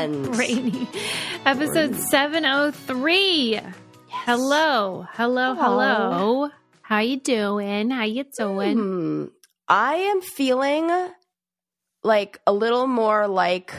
Friends. Brainy. Episode 703. Hello. Hello, hello. How you doing? How you doing? Hmm. I am feeling like a little more like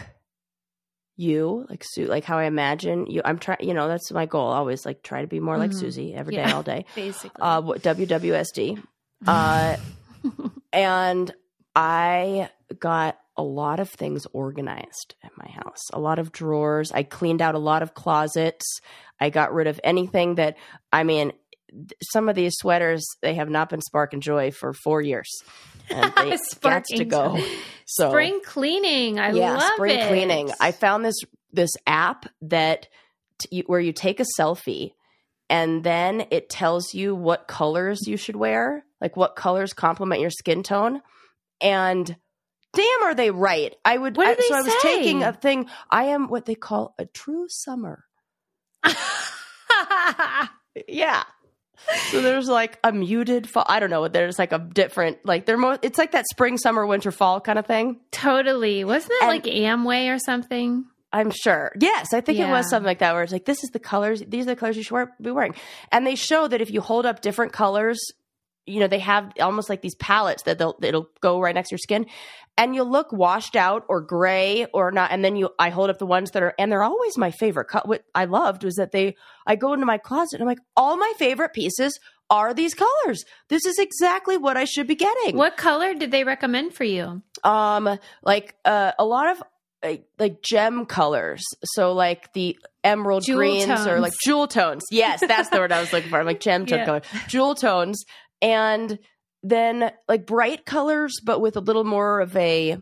you, like Sue, like how I imagine you. I'm trying, you know, that's my goal. Always like try to be more like Mhm. Susie every day, Yeah. all day. Basically. Uh, WWSD. Uh, and I got a lot of things organized at my house, a lot of drawers. I cleaned out a lot of closets. I got rid of anything that, I mean, some of these sweaters, they have not been Spark and Joy for four years. And they got to go. So, spring cleaning. I yeah, love spring it. cleaning. I found this this app that t- you, where you take a selfie and then it tells you what colors you should wear, like what colors complement your skin tone. And damn, are they right? I would. What I, so I was taking a thing. I am what they call a true summer. Yeah. So there's like a muted fall. I don't know. There's like a different like they're mo- It's like that spring, summer, winter, fall kind of thing. totally. Wasn't that And- like Amway or something? I'm sure. Yes, I think it was something like that where it's like, this is the colors, these are the colors you should wear, be wearing. And they show that if you hold up different colors, you know, they have almost like these palettes that they'll, it'll go right next to your skin and you'll look washed out or gray or not. And then you, I hold up the ones that are, and they're always my favorite. What I loved was that they, I go into my closet and I'm like, all my favorite pieces are these colors. This is exactly what I should be getting. What color did they recommend for you? um like uh, a lot of uh, like gem colors so like the emerald Jewel greens or like jewel tones yes that's the word i was looking for I'm like gem tone Yeah. color jewel tones and then like bright colors but with a little more of a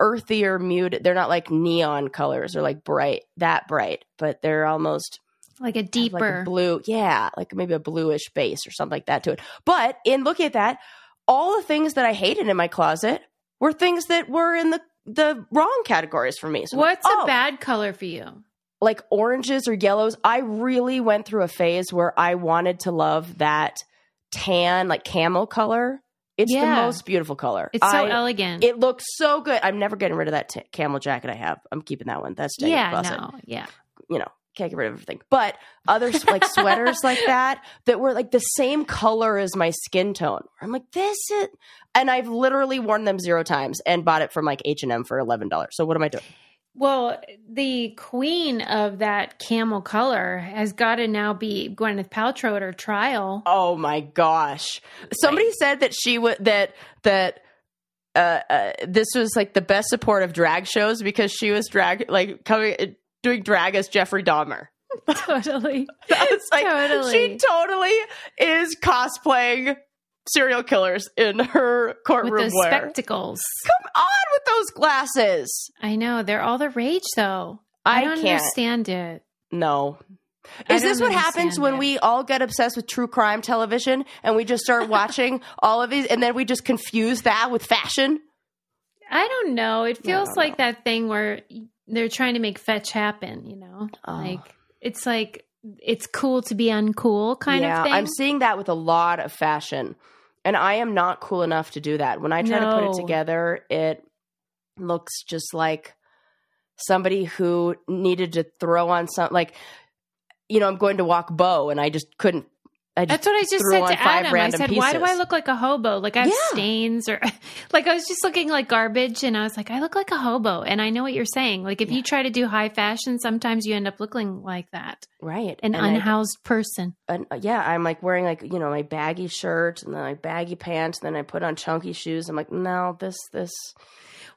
earthier muted they're not like neon colors. Or like bright that bright but they're almost Like a deeper. like a blue yeah like maybe a bluish base or something like that to it. But in looking at that all the things that i hated in my closet were things that were in the the wrong categories for me. So I'm like, What's oh, a bad color for you? like oranges or yellows. I really went through a phase where i wanted to love that tan like camel color it's the most beautiful color It's so I- elegant. it looks so good i'm never getting rid of that t- camel jacket i have i'm keeping that one that's staying in the yeah, closet no, yeah. you know, can't get rid of everything. But other like sweaters like that that were like the same color as my skin tone. I'm like, this is, and I've literally worn them zero times and bought it from like H and M for eleven dollars. So what am I doing? Well, the queen of that camel color has got to now be Gwyneth Paltrow at her trial. Oh my gosh! Somebody said that she would that that. Uh, uh, this was like the best support of drag shows because she was drag like coming doing drag as Jeffrey Dahmer. totally. Was like, Totally. she totally is cosplaying serial killers in her courtroom With those wear. spectacles. Come on with those glasses. I know. They're all the rage, though. I, I, don't can't. understand it. No. Is this what happens understand when we all get obsessed with true crime television and we just start watching all of these and then we just confuse that with fashion? I don't know. It feels don't like that thing where they're trying to make fetch happen, you know? Oh. Like, it's like, it's cool to be uncool kind yeah, of thing. I'm seeing that with a lot of fashion. And I am not cool enough to do that. When I try to put it together, it looks just like somebody who needed to throw on some like you know, I'm going to walk bow and I just couldn't I That's what I just said to Adam. I said, "Why do I look like a hobo? Like I have Yeah. stains, or like I was just looking like garbage." And I was like, "I look like a hobo." And I know what you're saying. Like if you try to do high fashion, sometimes you end up looking like that, right. an And I- unhoused person. and, uh, yeah, I'm like wearing like you know my baggy shirt and then like baggy pants, and then I put on chunky shoes. I'm like, no, this this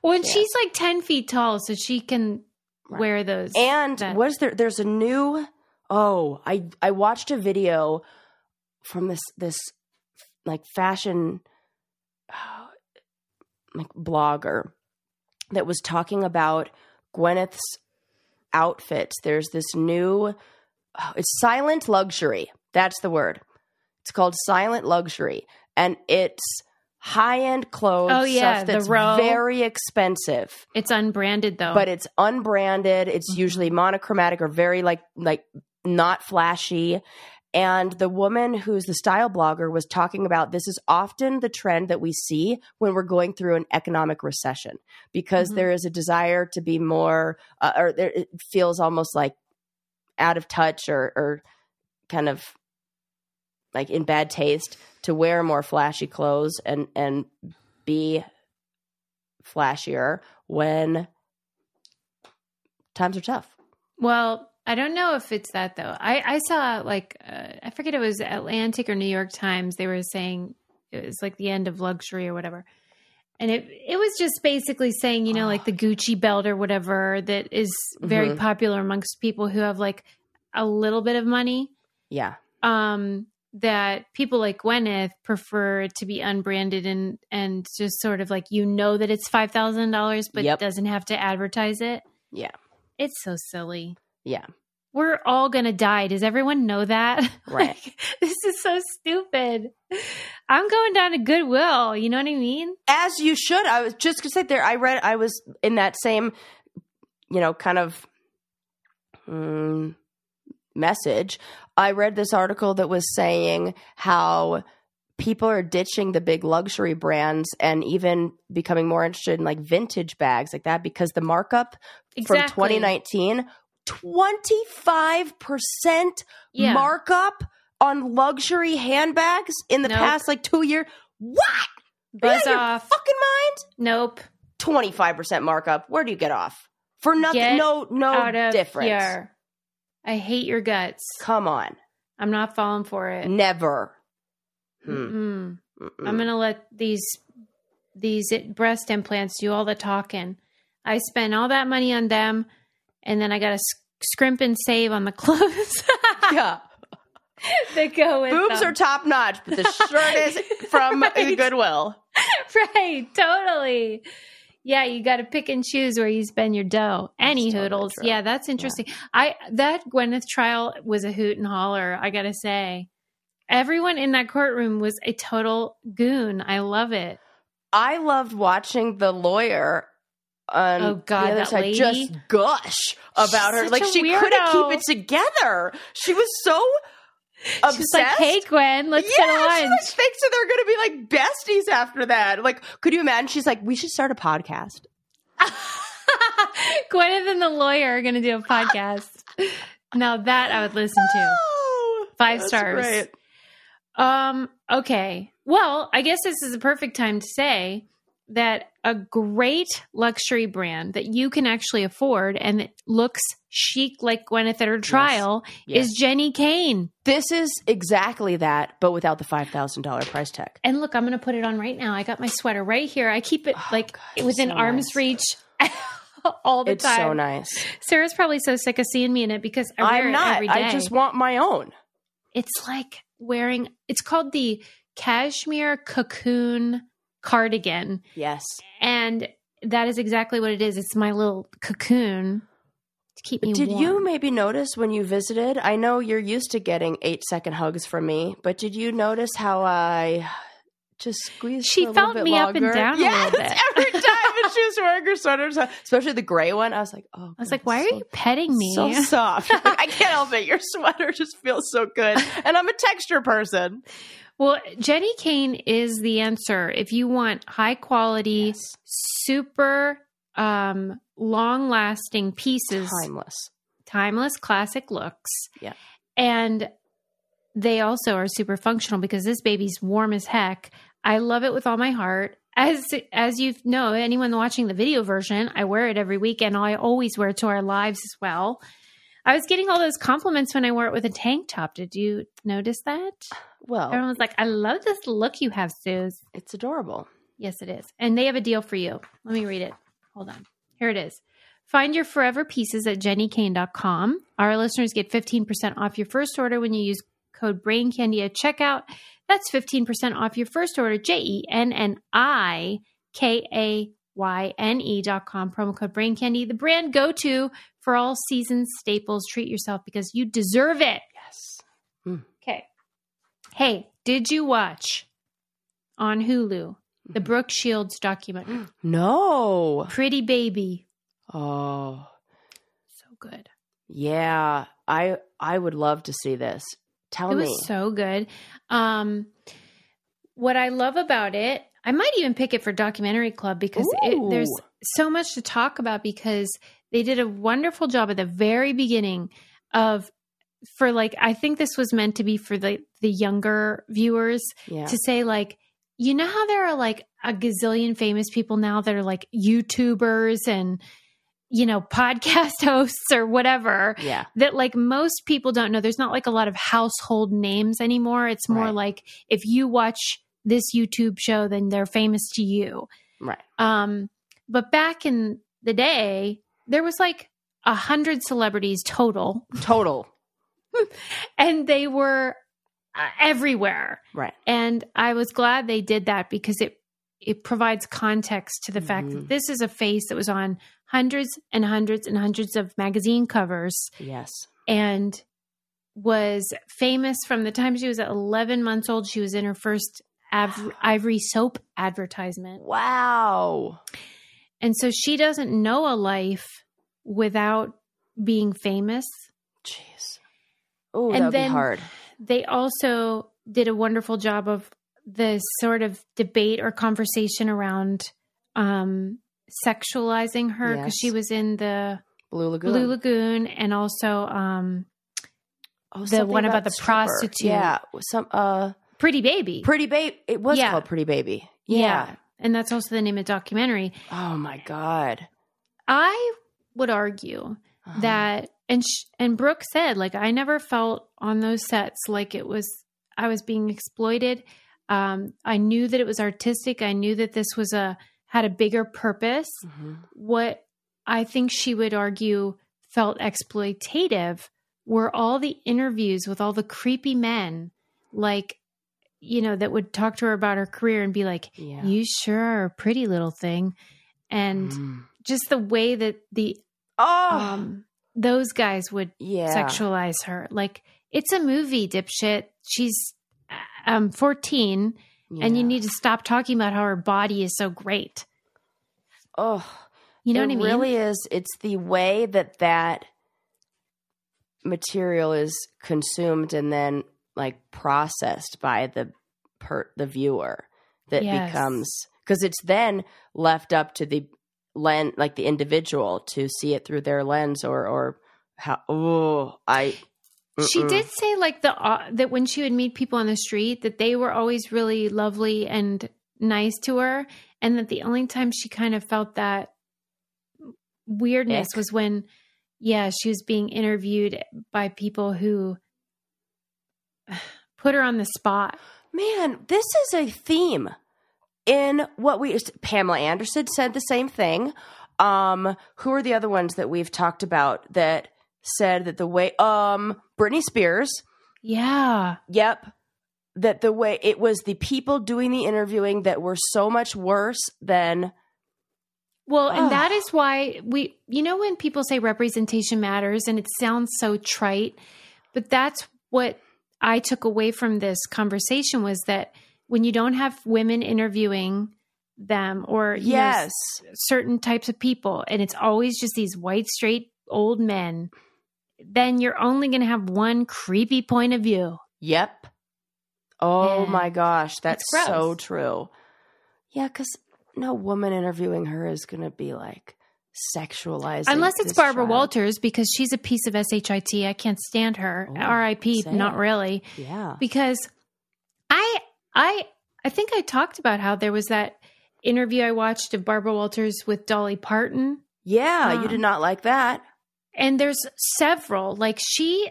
Well, and Yeah. she's like ten feet tall, so she can Right. wear those. And that- was there? There's a new. Oh, I I watched a video from this this like fashion like blogger that was talking about Gwyneth's outfits. There's this new. oh, it's silent luxury. That's the word. It's called silent luxury, and it's high end clothes. Oh, yeah, stuff that's very expensive it's unbranded though. but it's unbranded. It's Mhm. usually monochromatic or very like like not flashy, And the woman who's the style blogger was talking about this is often the trend that we see when we're going through an economic recession because Mhm. there is a desire to be more, uh, or there, it feels almost like out of touch or, or kind of like in bad taste to wear more flashy clothes and and be flashier when times are tough. Well, I don't know if it's that though. I I saw like uh, I forget it was Atlantic or New York Times. They were saying it was like the end of luxury or whatever, and it it was just basically saying you know like the Gucci belt or whatever that is very Mhm. popular amongst people who have like a little bit of money. Yeah. Um, that people like Gwyneth prefer to be unbranded and and just sort of like you know that it's five thousand dollars, but Yep. doesn't have to advertise it. Yeah. It's so silly Yeah. we're all gonna die. Does everyone know that? Right. Like, this is so stupid. I'm going down to Goodwill. You know what I mean? As you should. I was just gonna say there. I read. I was in that same, you know, kind of mm, message. I read this article that was saying how people are ditching the big luxury brands and even becoming more interested in like vintage bags like that because the markup from 2019 25% Yeah. markup on luxury handbags in the Nope. past like 2 years what Are you Buzz your off. fucking mind Nope. 25% markup where do you get off for nothing Get no no Out of difference here. I hate your guts. come on I'm not falling for it. never Hmm. Mm-mm. Mm-mm. I'm gonna let these these breast implants do all the talking. I spent all that money on them, and then I got to scrimp and save on the clothes yeah that go with boobs them. are top notch but the shirt is from Right. goodwill right, totally. Yeah, you got to pick and choose where you spend your dough. Any totally hoodles. Yeah, that's interesting. I that Gwyneth trial was a hoot and holler. I got to say, everyone in that courtroom was a total goon. I love it. I loved watching the lawyer on Oh, God, the other that side lady? just gush about her. Like she couldn't keep it together. She was so obsessed. She's like, "Hey, Gwen, let's yeah, get she lunch." like thinks that they're going to be like besties after that. Like, could you imagine? She's like, we should start a podcast. Gwyneth and the lawyer are going to do a podcast. now that I would listen to. Five that's stars. great. Um, okay. Well, I guess this is a perfect time to say that a great luxury brand that you can actually afford and that looks chic like Gwyneth at her trial Yes. is Jenni Kayne. This is exactly that, but without the five thousand dollar price tag. And look, I'm going to put it on right now. I got my sweater right here. I keep it Oh, like God, within so arm's nice. reach all the It's time. It's so nice. Sarah's probably so sick of seeing me in it because I wear I'm it not. every day. I just want my own. it's like wearing it's called the cashmere cocoon cardigan Yes. and that is exactly what it is it's my little cocoon to keep me Did warm. you maybe notice when you visited? I know you're used to getting eight second hugs from me, but did you notice how I just squeezed? She for a little felt me up and longer? down a yes, little bit. every time that she was wearing her sweater, especially the gray one. I was like, oh, i was like why are you petting me so soft? Like, I can't help it. Your sweater just feels so good, and I'm a texture person. Well Jenni Kayne is the answer if you want high quality super um long lasting pieces Timeless. timeless classic looks. Yeah. And they also are super functional because this baby's warm as heck. I love it with all my heart. As as you know, anyone watching the video version, I wear it every week and I always wear it to our lives as well. I was getting all those compliments when I wore it with a tank top. Did you notice that? Well, Everyone was like, I love this look you have, Suze. it's adorable. Yes, it is. And they have a deal for you. Let me read it. Hold on. Here it is. Find your forever pieces at jennikayne.com. Our listeners get 15% off your first order when you use code BRAINCANDY at checkout. That's 15% off your first order, J E N N I K A Y N E dot com, promo code BRAINCANDY, the brand go to for all season staples. Treat yourself because you deserve it. Yes. Okay. Hey, did you watch on Hulu the Brooke Shields documentary? No. Pretty Baby. Oh. So good. Yeah, I I would love to see this. Tell it me. It was so good. Um, what I love about it, I might even pick it for documentary club because it, there's so much to talk about because they did a wonderful job at the very beginning of for like I think this was meant to be for the the younger viewers yeah. to say like you know how there are like a gazillion famous people now that are like YouTubers and you know podcast hosts or whatever yeah. that like most people don't know there's not like a lot of household names anymore it's more Right. like if you watch this YouTube show then they're famous to you Right. um but back in the day there was like a hundred celebrities total Total. and they were uh, everywhere Right. and I was glad they did that because it it provides context to the fact that Mhm. this is a face that was on hundreds and hundreds and hundreds of magazine covers Yes. and was famous from the time she was 11 months old. She was in her first av- Ivory soap advertisement. Wow. And so she doesn't know a life without being famous. Jeez. Oh, that would be then- hard. they also did a wonderful job of the sort of debate or conversation around um, sexualizing her because Yes. she was in the Blue Lagoon. Blue Lagoon and also um, oh, the one about the stripper. prostitute. Yeah. Some uh Pretty Baby. Pretty Baby. It was Yeah. called Pretty Baby. Yeah. And that's also the name of the documentary. Oh my god. I would argue Uh-huh. that and sh- and Brooke said like I never felt on those sets like it was I was being exploited. Um, I knew that it was artistic. I knew that this was a had a bigger purpose. Mhm. What I think she would argue felt exploitative were all the interviews with all the creepy men, like you know, that would talk to her about her career and be like, Yeah. "You sure are a pretty little thing," and Mm. just the way that the Oh. um those guys would yeah. sexualize her like it's a movie dipshit she's um 14 and you need to stop talking about how her body is so great Oh. you know what i mean really is. It's the way that that material is consumed and then like processed by the per the viewer that Yes. becomes because it's then left up to the lens like the individual to see it through their lens or or how oh I she mm-mm. did say like the uh, that when she would meet people on the street that they were always really lovely and nice to her and that the only time she kind of felt that weirdness Ick. was when yeah she was being interviewed by people who put her on the spot. Man, this is a theme in what we Pamela Anderson said the same thing. Um, who are the other ones that we've talked about that said that the way um Britney Spears, yeah. Yep, that the way it was the people doing the interviewing that were so much worse than. Well, and that is why we, you know, when people say representation matters and it sounds so trite, but that's what I took away from this conversation was that when you don't have women interviewing them or you know, yes, certain types of people and it's always just these white straight old men then you're only going to have one creepy point of view yep. Oh And my gosh, that's so true. Yeah, because no woman interviewing her is going to be like sexualizing. unless it's barbara child. walters because she's a piece of shit i can't stand her Oh, rip not really Yeah. because I I I think I talked about how there was that interview I watched of Barbara Walters with Dolly Parton Yeah, you Um, did not like that. and there's several like she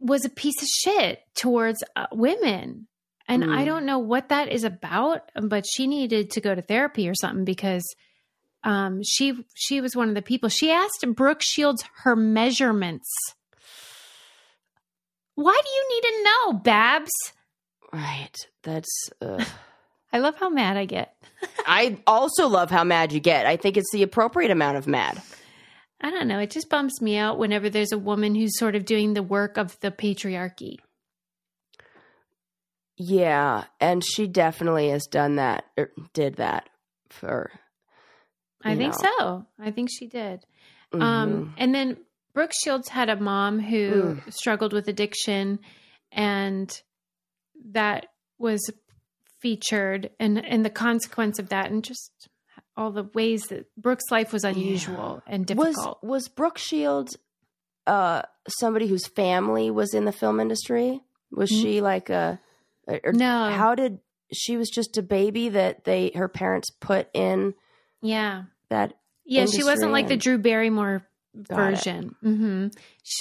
was a piece of shit towards uh, women and I Mm. don't know what that is about but she needed to go to therapy or something because um she she was one of the people she asked Brooke Shields her measurements why do you need to know Babs Right. That's. Uh, I love how mad I get I also love how mad you get. I think it's the appropriate amount of mad. I don't know. It just bumps me out whenever there's a woman who's sort of doing the work of the patriarchy. Yeah, and she definitely has done that. Or did that for. I think know. so. I think she did. Mhm. Um, and then Brooke Shields had a mom who struggled with addiction, and that was featured and and the consequence of that and just all the ways that Brooke's life was unusual and Was difficult. was was Brooke Shields uh somebody whose family was in the film industry? Was Mm. she like a or no. how did she was just a baby that they her parents put in yeah. That Yeah, she wasn't like the Drew Barrymore version. hmm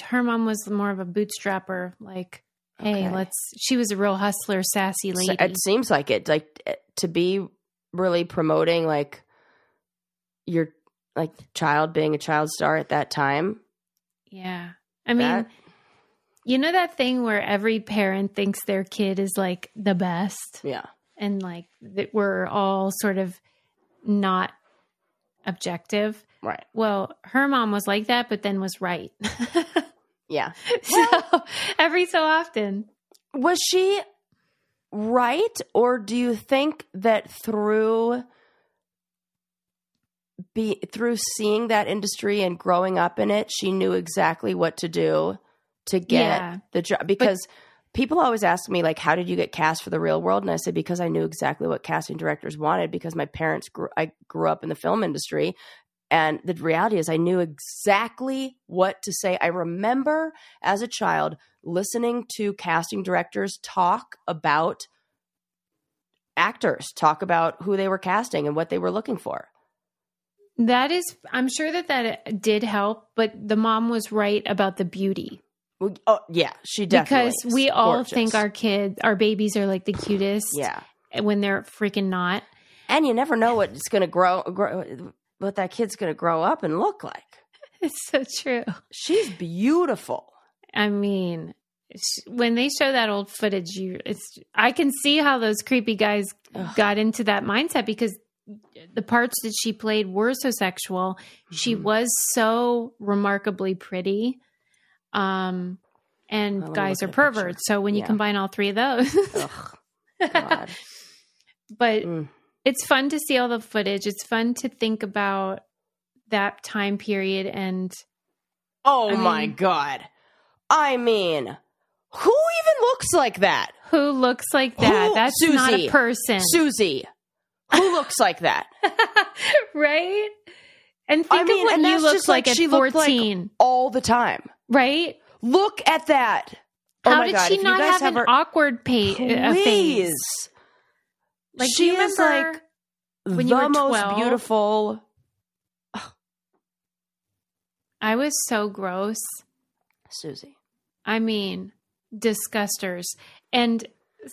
Her mom was more of a bootstrapper. Like, hey, Okay. let's. She was a real hustler, sassy So lady. it seems like it like eh, to be really promoting like your like child being a child star at that time yeah, I mean, That- you know that thing where every parent thinks their kid is like the best, yeah and like that we're all sort of not objective. right Well, her mom was like that, but then was right. yeah so every so often, was she right or do you think that through be through seeing that industry and growing up in it she knew exactly what to do to get Yeah. the job because people always ask me like how did you get cast for the real world? And i said because i knew exactly what casting directors wanted because my parents grew i grew up in the film industry. And the reality is i knew exactly what to say. I remember as a child listening to casting directors talk about actors talk about who they were casting and what they were looking for. That is, I'm sure that that uh, did help, but the mom was right about the beauty Well, oh yeah she definitely because is we all gorgeous. think our kids, our babies are like the cutest yeah when they're freaking not. and you never know what it's going to grow, grow what that kid's going to grow up and look like It's so true. she's beautiful I mean, when they show that old footage, you it's I can see how those creepy guys Ugh. got into that mindset because the parts that she played were so sexual. She Mhm. was so remarkably pretty. Um and me guys are at a picture. perverts. So when you Yeah. combine all three of those, Ugh, but Mm. it's fun to see all the footage. It's fun to think about that time period and oh I my mean- god i mean who even looks like that who looks like that. Who- That's not Susie. a person. susie who looks like that right? And think I mean, of what you looked like, like at she looked like- 14, all the time right? look at that oh How did God, she if not guys have, an her- awkward pa- please face? Like, she is like when the you were most 12? beautiful I was so gross. susie I mean, disgusters. And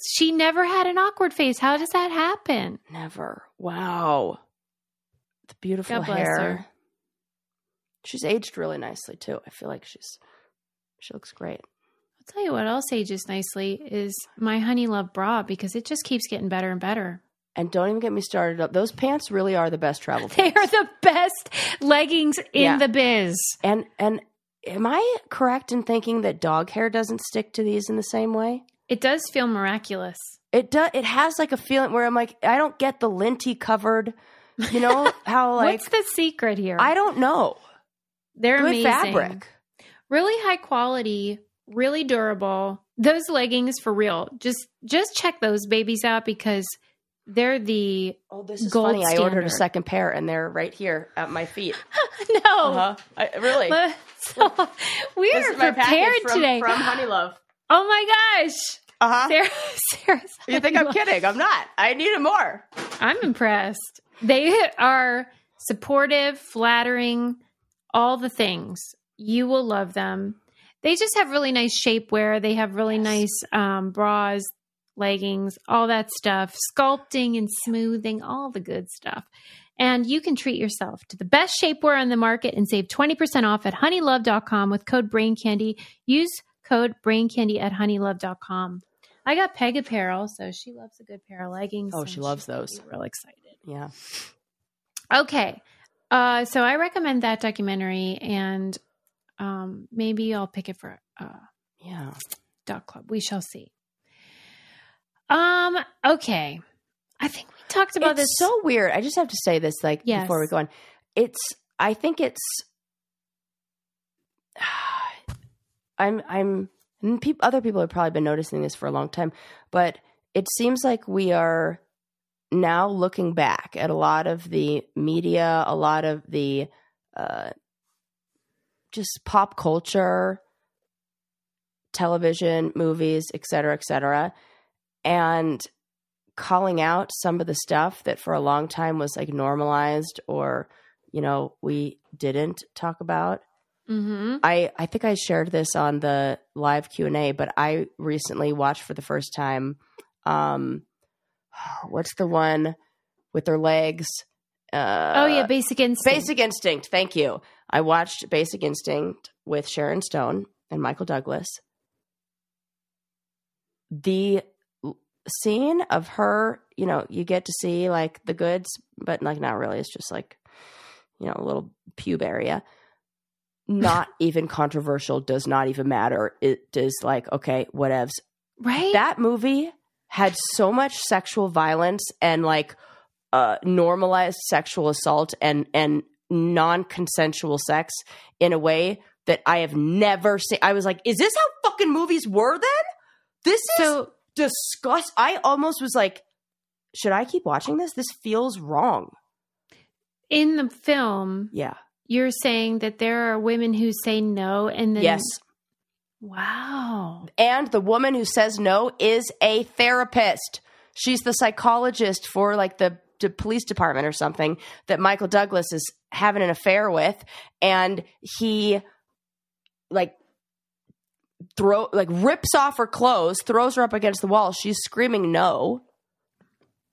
she never had an awkward face. How does that happen? Never. Wow. The beautiful hair. her. She's aged really nicely too. I feel like she's she looks great. I'll tell you what else ages nicely is my Honeylove bra because it just keeps getting better and better. And don't even get me started up. Those pants really are the best travel They are the best leggings in Yeah. the biz. and and am I correct in thinking that dog hair doesn't stick to these in the same way? It does feel miraculous. It does it has like a feeling where I'm like I don't get the linty covered you know how like What's the secret here? I don't know. They're Good amazing. fabric. Really high quality, really durable. Those leggings for real. Just just check those babies out because they're the Oh, this is Gold funny. I ordered a second pair and they're right here at my feet. no. Uh-huh. I, really. So we This are is my package prepared from, today. from Honeylove. oh my gosh. Uh-huh. Sarah, Sarah's You think I'm kidding? I'm not. I needed more. I'm impressed. They are supportive, flattering, all the things. You will love them. They just have really nice shapewear. They have really Yes. nice um, bras, leggings, all that stuff, sculpting and smoothing, all the good stuff. And you can treat yourself to the best shapewear on the market and save 20% off at honeylove.com with code BRAINCANDY. Use code BRAINCANDY at honeylove.com. I got Peg apparel, so she loves a good pair of leggings. Oh, she loves those. be Real excited. Yeah. Okay. Uh, so I recommend that documentary, and um, maybe I'll pick it for uh, Yeah. Doc Club. We shall see. Um. Okay. I think we talked about it's this. so weird. I just have to say this, like Yes. before we go on. It's. I think it's. I'm. I'm and peop other people have probably been noticing this for a long time, but it seems like we are now looking back at a lot of the media, a lot of the uh, just pop culture, television, movies, et cetera, et cetera, and calling out some of the stuff that for a long time was like normalized or, you know, we didn't talk about. Mm-hmm. I, I think I shared this on the live Q and A, but I recently watched for the first time. Um, what's the one with their legs? Uh, oh yeah, Basic Instinct. Basic Instinct. Thank you. I watched Basic Instinct with Sharon Stone and Michael Douglas. The scene of her, you know, you get to see like the goods, but like not really. It's just like, you know, a little pube area. Not even controversial. Does not even matter. It is like okay, whatevs. right? That movie had so much sexual violence and like uh, normalized sexual assault and and non-consensual sex in a way that I have never seen. I was like, is this how fucking movies were then? This is so disgust. I almost was like, should I keep watching this? This feels wrong. in the film, Yeah. you're saying that there are women who say no, and then yes. Wow, And the woman who says no is a therapist. She's the psychologist for like the, police department or something that Michael Douglas is having an affair with. And he like throw like rips off her clothes, throws her up against the wall. She's screaming no.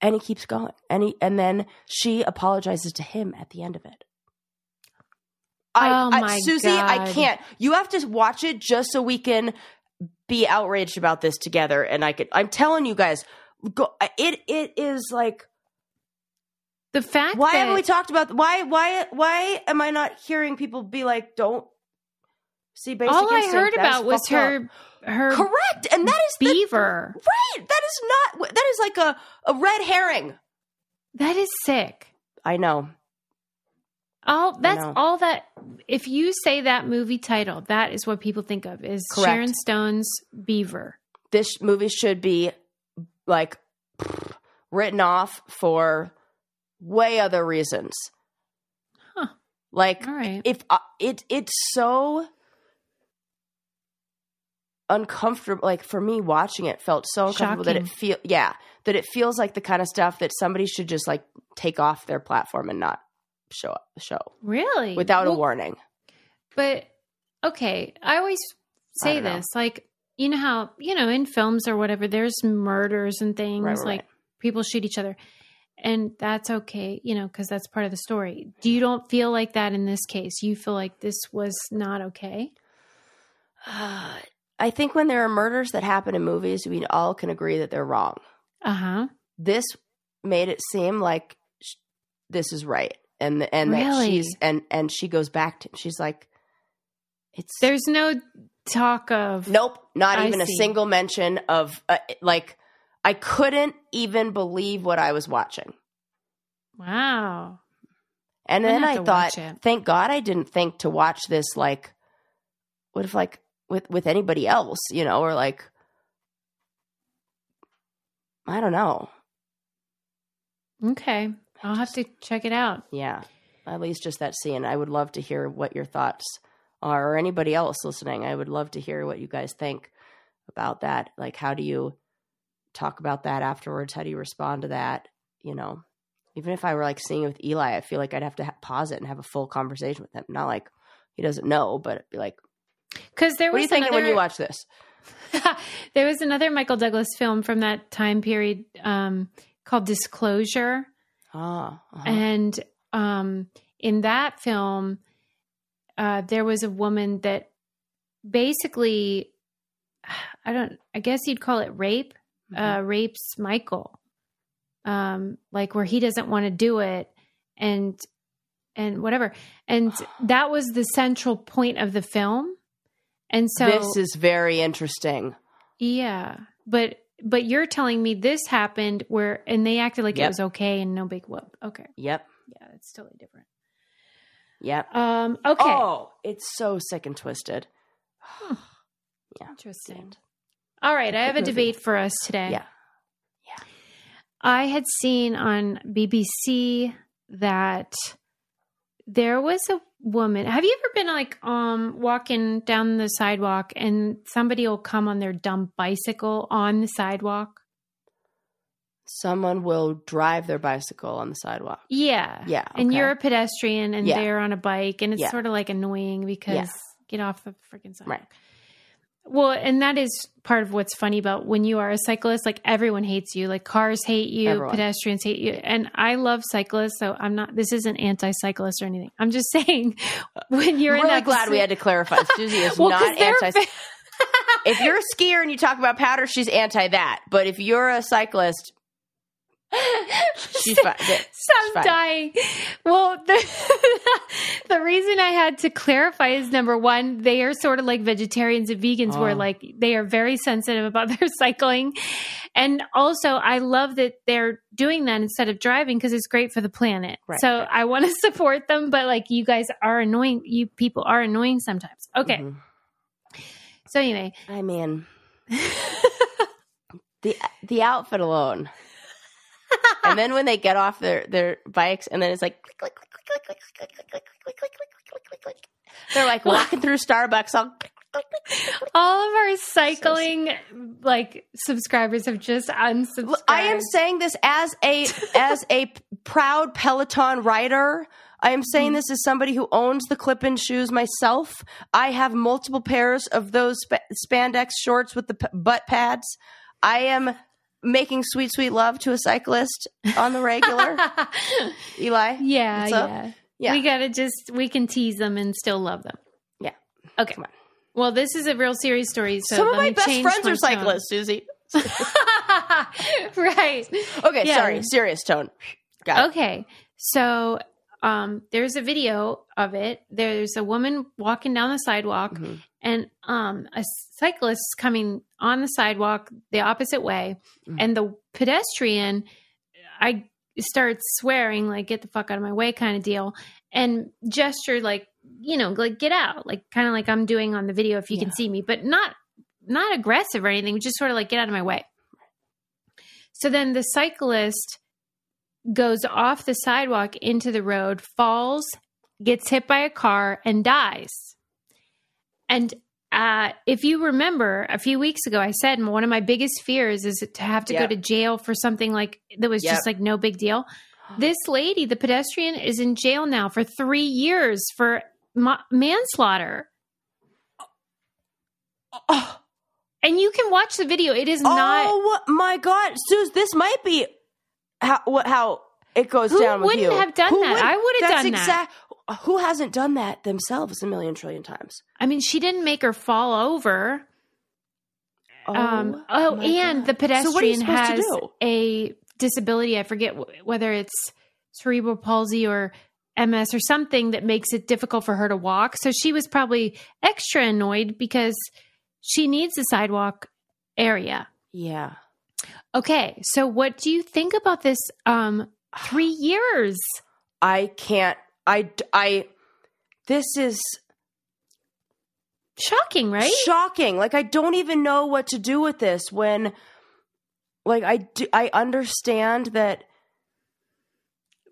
And he keeps going. And he and then she apologizes to him at the end of it. I, Oh I- Susie, I can't. You have to watch it just so we can be outraged about this together. And I could. I'm telling you guys, go. It it is like. the fact Why that haven't we talked about? Why why why am I not hearing people be like, don't see basic all I heard about was fucked up." her her Correct, and that is the, beaver. right. That is not. That is like a a red herring. that is sick. I know. All that's all that. If you say that movie title, that is what people think of is Correct. Sharon Stone's Beaver. This movie should be like written off for way other reasons. Huh. Like right. if uh, it it's so uncomfortable like for me watching it felt so uncomfortable that it feel yeah that it feels like the kind of stuff that somebody should just like take off their platform and not show up show Really? without a warning. But okay, I always say know. this like you know how you know in films or whatever there's murders and things Right, right, like right. people shoot each other and that's okay you know because that's part of the story. Do you don't feel like that in this case? You feel like this was not okay? Uh, I think when there are murders that happen in movies we all can agree that they're wrong. Uh-huh. This made it seem like sh- this is right and and that Really? she's and and she goes back to she's like it's there's no talk of nope not I even a single mention of uh, like i couldn't even believe what i was watching. Wow. And then i have to watch thought thank god i didn't think to watch this like what if like with with anybody else you know or like i don't know. Okay i'll have to check it out Yeah, at least just that scene. I would love to hear what your thoughts are, or anybody else listening. I would love to hear what you guys think about that. Like, how do you talk about that afterwards? How do you respond to that? You know, even if I were like seeing it with Eli, I feel like I'd have to ha- pause it and have a full conversation with him. Not like he doesn't know, but be like, because there "What are was you thinking another, when you watch this?" there was another Michael Douglas film from that time period um, called Disclosure, Ah, uh-huh. and um, in that film, uh, there was a woman that basically, I don't, I guess you'd call it rape, uh, rapes Michael, um, like where he doesn't want to do it, and and whatever, and that was the central point of the film, and so this is very interesting. Yeah, but but you're telling me this happened where and they acted like it was okay and no big whoop. Okay, Yep, yeah, it's totally different. yep. Um, okay, Oh, it's so sick and twisted. Yeah. Interesting. All right, I have a debate for us today. Yeah. Yeah. I had seen on BBC that there was a woman. Have you ever been like um walking down the sidewalk and somebody will come on their dumb bicycle on the sidewalk? Someone will drive their bicycle on the sidewalk. Yeah. Yeah. And you're a pedestrian and Yeah. they're on a bike and it's Yeah. sort of like annoying because Yeah. get off the freaking sidewalk. Right. Well, and that is part of what's funny about when you are a cyclist, like everyone hates you. Like cars hate you, Everyone. pedestrians hate you. And I love cyclists, so I'm not this isn't anti-cyclist or anything. I'm just saying when you're I'm in that glad we had to clarify. Susie is Well, not anti. if you're a skier and you talk about powder, she's anti that. But if you're a cyclist, she's fine. She's Stop fine. dying. Well, the, the reason I had to clarify is number one, they are sort of like vegetarians and vegans, where Oh. like they are very sensitive about their cycling. And also, I love that they're doing that instead of driving because it's great for the planet. Right, so right. I want to support them, but like you guys are annoying. You people are annoying sometimes. Okay. Mhm. So anyway, I mean, the the outfit alone, and then when they get off their their bikes, and then it's like click click click click click click click click click click click click click click click. They're like walking through Starbucks. All all of our cycling like subscribers have just unsubscribed. I am saying this as a as a proud Peloton rider. I am saying this as somebody who owns the clip-in shoes myself. I have multiple pairs of those sp- spandex shorts with the p- butt pads. I am making sweet, sweet love to a cyclist on the regular. Eli, yeah, yeah. Yeah. We gotta just we can tease them and still love them. Yeah. Okay. Well, this is a real serious story. So some of my best friends my are tone. cyclists. Susie. right. Okay, Yeah. sorry, serious tone. Got it. Okay. So um there's a video of it. There's a woman walking down the sidewalk Mhm. and um a cyclist coming on the sidewalk the opposite way Mhm. and the pedestrian I started swearing like get the fuck out of my way kind of deal and gesture, like you know like get out like kind of like I'm doing on the video if you can see me but not not aggressive or anything just sort of like get out of my way so then the cyclist goes off the sidewalk into the road falls gets hit by a car and dies and uh, if you remember a few weeks ago, I said one of my biggest fears is to have to Yep. go to jail for something like that was Yep. just like no big deal. This lady, the pedestrian, is in jail now for three years for ma- manslaughter. Oh, And you can watch the video. It is not. oh my God, Suze, this might be how what how it goes Who down with you. Who wouldn't have done Who that? would- I would have done that. exact. Who hasn't done that themselves a million trillion times? I mean, she didn't make her fall over. um, oh, and God. the pedestrian So what are you supposed has a disability. I forget wh- whether it's cerebral palsy or MS or something that makes it difficult for her to walk. So she was probably extra annoyed because she needs the sidewalk area. Yeah. Okay, so what do you think about this? Um, three years. I can't. I. I. This is Shocking, right? shocking. Like I don't even know what to do with this when, like I do. I understand that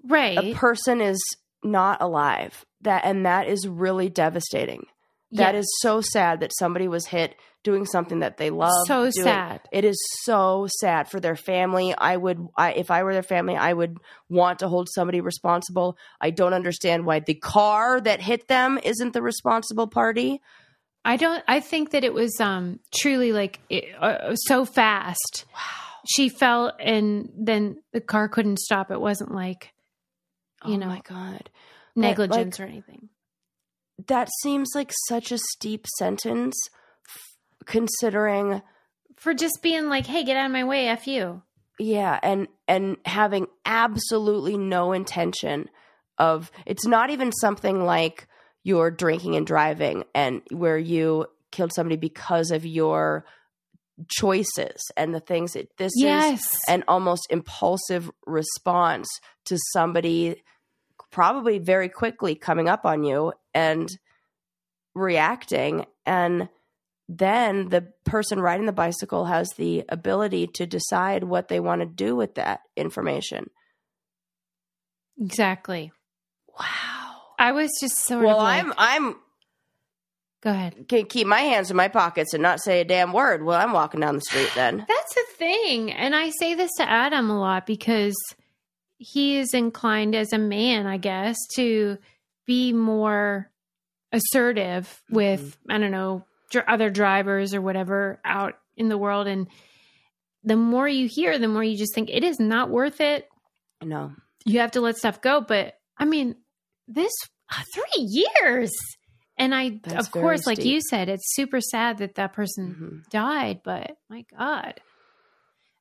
right. a person is not alive. That and that is really devastating. That Yes. is so sad that somebody was hit doing something that they love. so doing. sad. It is so sad for their family. I would, I, if I were their family, I would want to hold somebody responsible. I don't understand why the car that hit them isn't the responsible party. I don't. I think that it was um truly like it, uh, so fast. Wow. She fell, and then the car couldn't stop. It wasn't like You oh know. my god, negligence like- or anything. that seems like such a steep sentence, considering. For just being like, "Hey, get out of my way, f you." Yeah, and and having absolutely no intention of it's not even something like you're drinking and driving and where you killed somebody because of your choices and the things that this is an almost impulsive response to somebody probably very quickly coming up on you and reacting and then the person riding the bicycle has the ability to decide what they want to do with that information. Exactly. Wow. I was just so Well, like, I'm I'm go ahead. can keep my hands in my pockets and not say a damn word while I'm walking down the street. Then That's the thing. And I say this to Adam a lot because he is inclined as a man, I guess, to be more assertive with, mm-hmm. I don't know, other drivers or whatever out in the world. And the more you hear, the more you just think it is not worth it. no, You have to let stuff go. But I mean, this uh, three years. And I, That's of course, very like you said, it's super sad that that person Mhm. died, but my God.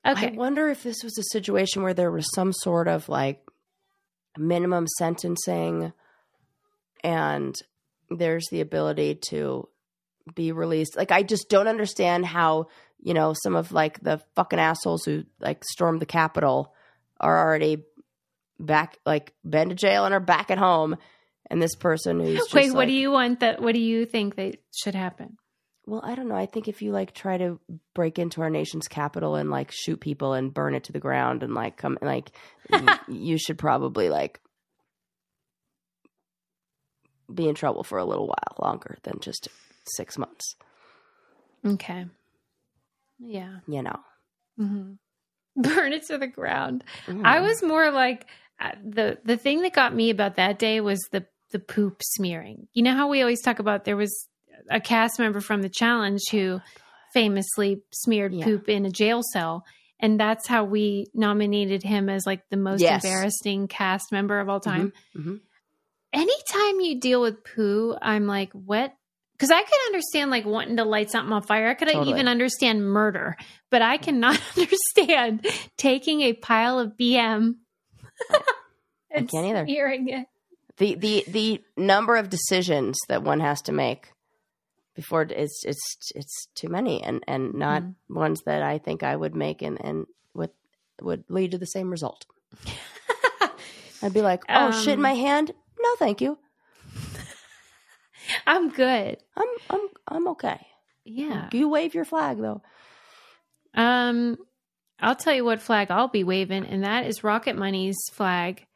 Okay. I wonder if this was a situation where there was some sort of like minimum sentencing and there's the ability to be released. Like I just don't understand how, you know, some of like the fucking assholes who like stormed the Capitol are already back like been to jail and are back at home and this person who's just Wait, what like- do you want that what do you think that should happen? Well, I don't know. I think if you like try to break into our nation's capital and like shoot people and burn it to the ground and like come like y- you should probably like be in trouble for a little while longer than just 6 months, Okay. Yeah. you know. hmm Burn it to the ground. Mhm. I was more like uh, the the thing that got me about that day was the the poop smearing. You know how we always talk about there was a cast member from the challenge who famously smeared Yeah. poop in a jail cell and that's how we nominated him as like the most Yes. embarrassing cast member of all time. mhm. anytime you deal with poo, I'm like, what? Because I could understand like wanting to light something on fire. I could Totally. even understand murder, but I cannot understand taking a pile of BM and can't either. smearing it. the the the number of decisions that one has to make before it's it's it's too many and and not Mhm. ones that I think I would make and and would would lead to the same result. I'd be like, "Oh shit in Um, my hand? No, thank you. I'm good. I'm I'm I'm okay. Yeah. You wave your flag though. Um, I'll tell you what flag I'll be waving, and that is Rocket Money's flag.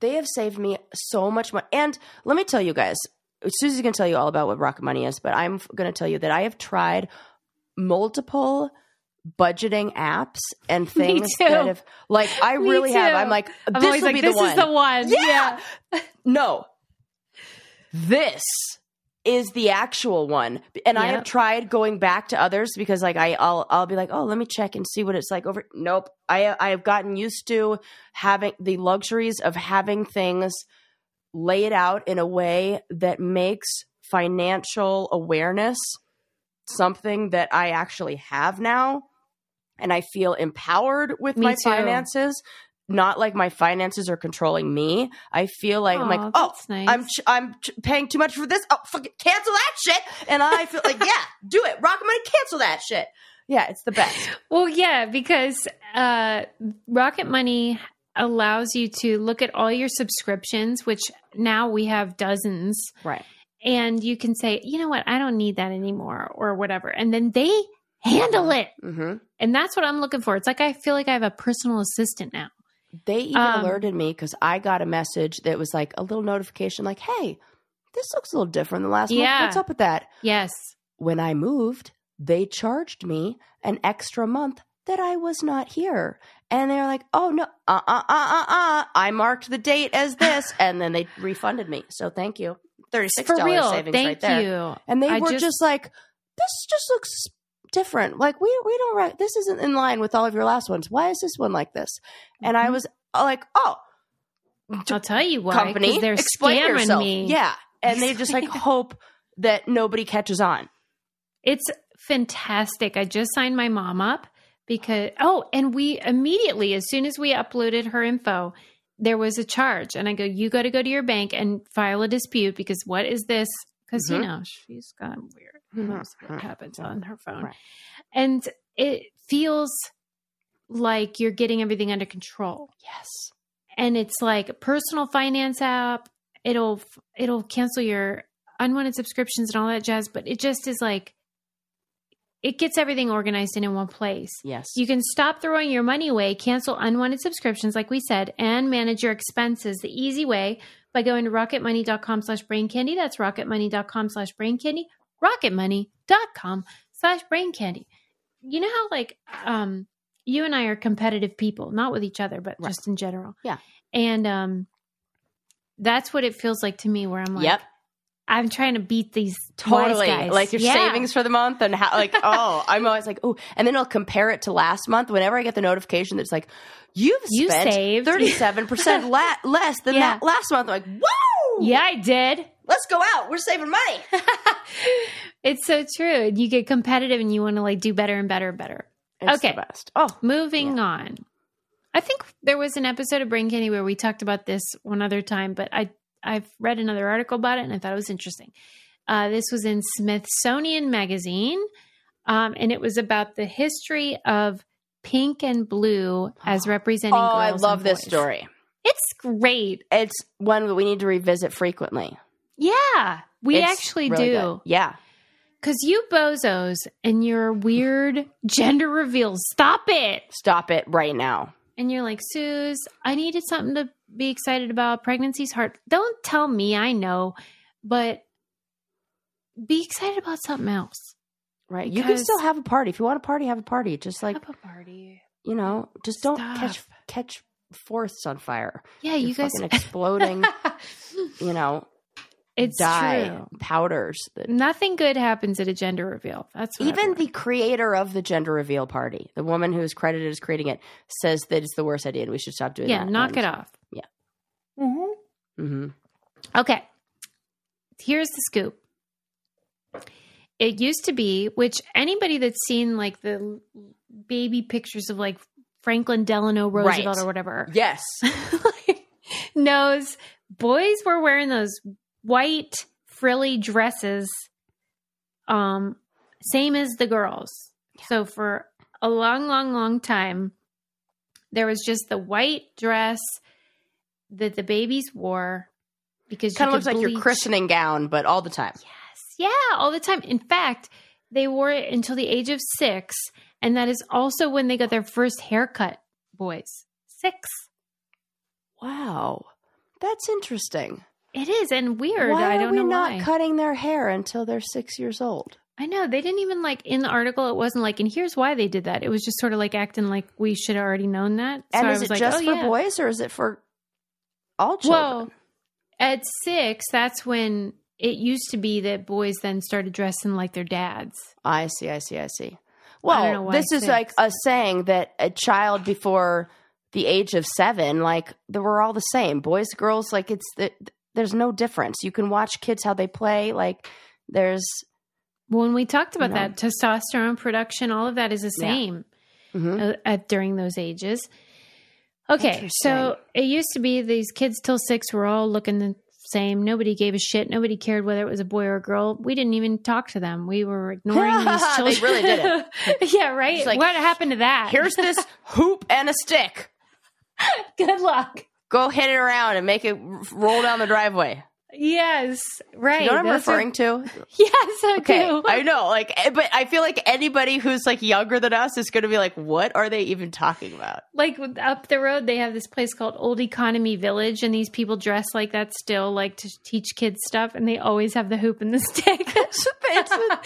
They have saved me so much money. And let me tell you guys, Susie's going to tell you all about what Rocket Money is, but I'm going to tell you that I have tried multiple budgeting apps and Me things too. that have like I really have. I'm like I'm this will like, be this the one. is the one. Yeah. no. This is the actual one. And I have tried going back to others because like I I'll I'll be like, "Oh, let me check and see what it's like over." Nope. I I have gotten used to having the luxuries of having things laid out in a way that makes financial awareness something that I actually have now and I feel empowered with Me my too. finances not like my finances are controlling me I feel like I'm like oh nice. I'm ch- I'm ch- paying too much for this oh fucking cancel that shit and I feel like yeah do it rocket money cancel that shit yeah it's the best Well, yeah, because uh, Rocket Money allows you to look at all your subscriptions, which now we have dozens, right and you can say, you know what, I don't need that anymore, or whatever. And then they handle it. mm-hmm. And that's what I'm looking for. It's like I feel like I have a personal assistant now. They even Um, alerted me because I got a message that was like a little notification, like, "Hey, this looks a little different than last Yeah. month. What's up with that?" Yes. When I moved, they charged me an extra month that I was not here, and they're like, "Oh no, uh, uh, uh, uh, uh, I marked the date as this," and then they refunded me. So thank you, thirty six For dollars real. savings Thank right there. you. And they I were just- just, like, "This just looks." Different like we we don't re- this isn't in line with all of your last ones why is this one like this and i Mhm. was uh, like oh I'll tell you why. company they're explain scamming yourself. me. Yeah, and they just like hope that nobody catches on. It's fantastic. I just signed my mom up because oh, and we immediately as soon as we uploaded her info, there was a charge and I go you got to go to your bank and file a dispute because what is this? Cuz you Mhm. know, she's got weird. Who knows what happens on her phone. Right. And it feels like you're getting everything under control. Yes, and it's like a personal finance app. It'll it'll cancel your unwanted subscriptions and all that jazz, but it just is like it gets everything organized in, in one place. Yes. You can stop throwing your money away, cancel unwanted subscriptions, like we said, and manage your expenses the easy way by going to rocketmoney.com slash brain candy. That's rocketmoney.com slash brain candy. Rocketmoney.com slash brain candy. You know how like um you and I are competitive people, not with each other, but Right. just in general. Yeah. And um that's what it feels like to me where I'm like yep. I'm trying to beat these Totally. guys. Like your Yeah. savings for the month and how like oh, I'm always like, oh, and then I'll compare it to last month whenever I get the notification that's like you've You spent saved. 37% la- less than Yeah. that last month. I'm like, "Whoa! Yeah, I did. Let's go out. We're saving money." it's so true. And You get competitive and you want to like do better and better and better. It's Okay. the best. Oh, Moving on. I think there was an episode of Brain Candy where we talked about this one other time, but I I've read another article about it and I thought it was interesting. Uh, this was in Smithsonian Magazine, um, and it was about the history of pink and blue as representing. oh, I love this story. It's great. It's one that we need to revisit frequently. Yeah, we It's actually really do. good. Yeah. Because you bozos and your weird gender reveals, stop it. Stop it right now. And you're like, Suze, I needed something to be excited about. Pregnancy's hard. Don't tell me I know, but be excited about something else. Right. you can still have a party. If you want a party, have a party. Just like, Have a party. you know, just don't catch Stop. catch forests on fire. Yeah, You're you guys. exploding, you know, it's dye, true. powders. That, Nothing good happens at a gender reveal. That's what even the creator of the gender reveal party, the woman who is credited as creating it, says that it's the worst idea and we should stop doing yeah, that. Yeah, knock it off. yeah. Mm-hmm. hmm Okay. Here's the scoop. It used to be, which anybody that's seen like the baby pictures of like Franklin Delano Roosevelt Right. or whatever Yes. knows boys were wearing those white frilly dresses um same as the girls. So for a long long long time there was just the white dress that the babies wore because kind of looks like your christening gown, but all the time. Yes. Yeah, all the time. In fact, they wore it until the age of six. And that is also when they got their first haircut, boys. Six. Wow. That's interesting. It is. And weird. Why I are don't we know not why. cutting their hair until they're six years old? I know. They didn't even like in the article, it wasn't like, and here's why they did that. It was just sort of like acting like we should have already known that. So And I is it like, just oh, for yeah. boys or is it for all children? Well, at six, that's when it used to be that boys then started dressing like their dads. I see, I see, I see. Well, why this is like us saying that a child before the age of seven, like they were all the same, boys, girls. Like it's the, there's no difference. You can watch kids how they play. Like there's When we talked about You know. that, testosterone production, all of that is the Yeah. same. mhm. uh, at during those ages. Okay, so it used to be these kids till six were all looking the same. Nobody gave a shit. Nobody cared whether it was a boy or a girl. We didn't even talk to them. We were ignoring these children. They really did it. yeah, right. Like, what happened to that? here's this hoop and a stick. good luck. Go hit it around and make it roll down the driveway. Yes, right. You know what I'm Those are- referring to? yes, I Okay, do. I know. Like, eh, but I feel like anybody who's like younger than us is going to be like, "What are they even talking about?" like up the road they have this place called old economy village and these people dress like that still like to teach kids stuff and they always have the hoop and the stick it's, a,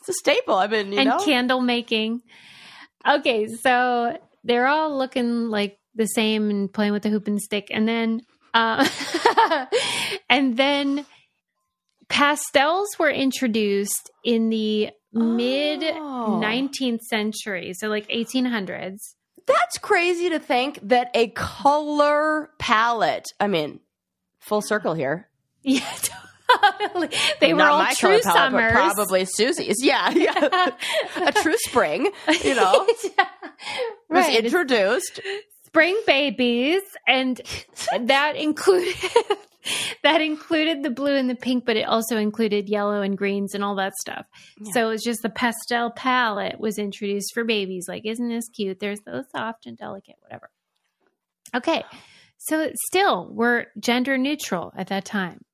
it's a staple. I mean, you and know, candle making okay so they're all looking like the same and playing with the hoop and stick and then uh and then pastels were introduced in the mid Oh. 19th century so like 1800s that's crazy to think that a color palette. I mean, full circle here. Yeah, totally. They were all true palette, summers. probably Susie's. Yeah, yeah. a true spring. You know, was right. It's introduced. Spring babies, and that included that included the blue and the pink, but it also included yellow and greens and all that stuff. Yeah. So it was just the pastel palette was introduced for babies. Like, isn't this cute? They're so soft and delicate, whatever. Okay, so still we're gender neutral at that time,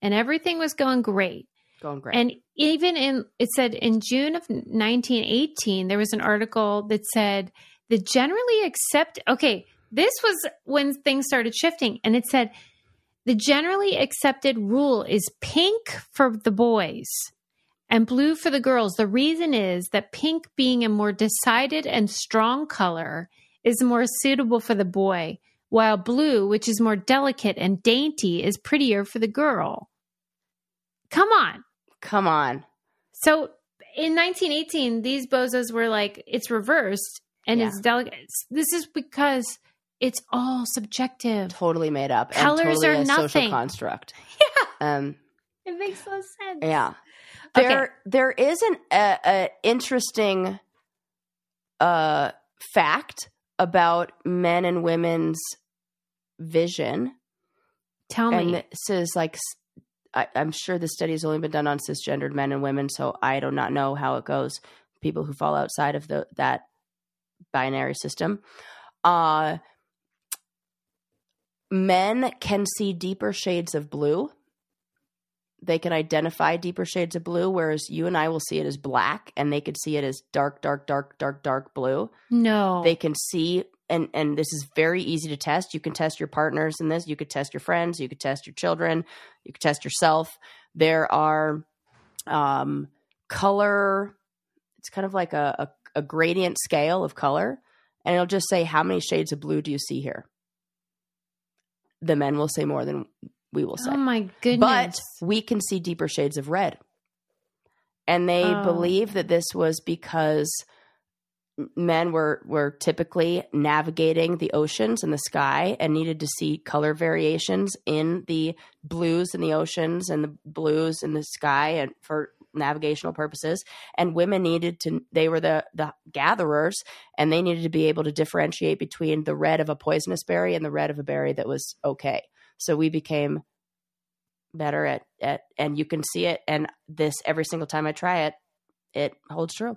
and everything was going great. Going great. And even in, it said in June of 1918, there was an article that said the generally accept, okay, this was when things started shifting. And it said the generally accepted rule is pink for the boys and blue for the girls. The reason is that pink being a more decided and strong color is more suitable for the boy, while blue, which is more delicate and dainty, is prettier for the girl. Come on. Come on. So in 1918, these bozos were like, it's reversed and Yeah. it's delicate. This is because it's all subjective. Totally made up. Colors and totally are a social construct. Yeah. Um, It makes no sense. yeah. Okay. There, there is an interesting uh, fact about men and women's vision, Tell and me. this is like I, am sure the study has only been done on cisgendered men and women, so I do not know how it goes. People who fall outside of the that binary system, uh, men can see deeper shades of blue. They can identify deeper shades of blue, whereas you and I will see it as black, and they could see it as dark, dark, dark, dark, dark blue. No. they can see and and this is very easy to test. You can test your partners in this. You could test your friends. You could test your children. You could test yourself. There are um color. It's kind of like a, a, a gradient scale of color and it'll just say how many shades of blue do you see here the men will say more than we will say oh my goodness. but we can see deeper shades of red. And they Oh. believe that this was because men were were typically navigating the oceans and the sky and needed to see color variations in the blues in the oceans and the blues in the sky and for navigational purposes and women needed to they were the the gatherers and they needed to be able to differentiate between the red of a poisonous berry and the red of a berry that was okay so we became better at at and you can see it and this every single time i try it it holds true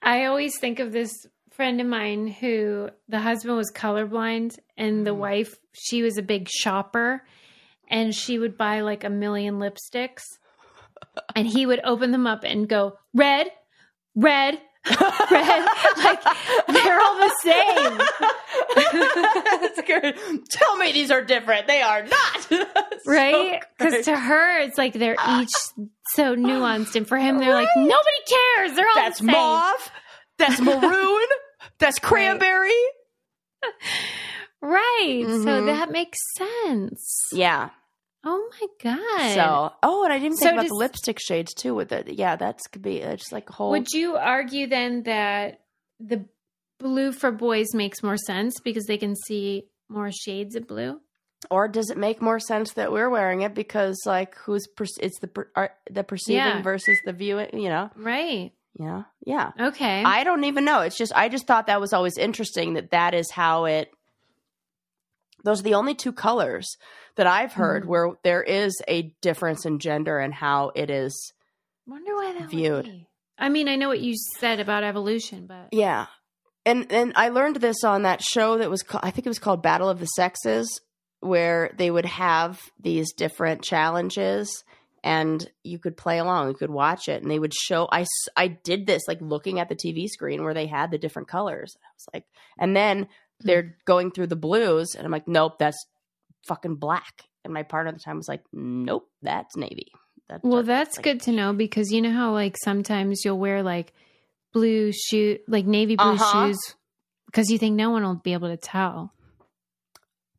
I always think of this friend of mine who the husband was colorblind and the Mhm. wife, she was a big shopper and she would buy like a million lipsticks and he would open them up and go, red, red, red. like they're all the same. That's good. Tell me these are different. They are not. Right? Because great. to her, it's like they're each so nuanced. And for him, they're like, nobody cares. They're all that's the same. mauve. That's maroon. that's cranberry. Right. So Mhm. that makes sense. Yeah. Oh my God. So, oh, and I didn't So think about does- the lipstick shades too. With it, yeah, that's could be uh, just like a whole. would you argue then that the blue for boys makes more sense because they can see more shades of blue? or does it make more sense that we're wearing it because, like, who's per- it's the per- are, the perceiving Yeah. versus the viewing? You know, Right. yeah, yeah. Okay. I don't even know. It's just I just thought that was always interesting that that is how it. Those are the only two colors that I've heard Mhm. where there is a difference in gender and how it is. wonder why that viewed. I mean, I know what you said about evolution, but Yeah, and and I learned this on that show that was called, I think it was called Battle of the Sexes, where they would have these different challenges. And you could play along, you could watch it, and they would show. I I did this like looking at the TV screen where they had the different colors. I was like, and then they're going through the blues and i'm like nope that's fucking black and my partner at the time was like nope that's navy that's well, dark." that's Like, good to know because you know how like sometimes you'll wear like blue shoe, like navy blue Uh-huh. shoes, because you think no one will be able to tell.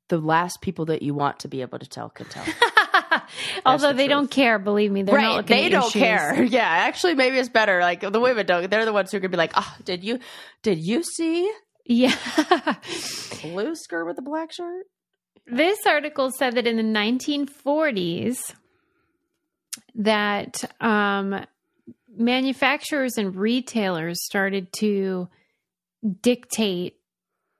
the last people that you want to be able to tell can tell Although the they don't care, believe me, they're not right looking they at don't shoes. care yeah actually maybe it's better like the women don't they're the ones who could be like oh did you did you see Yeah. blue skirt with a black shirt? This article said that in the 1940s that um, manufacturers and retailers started to dictate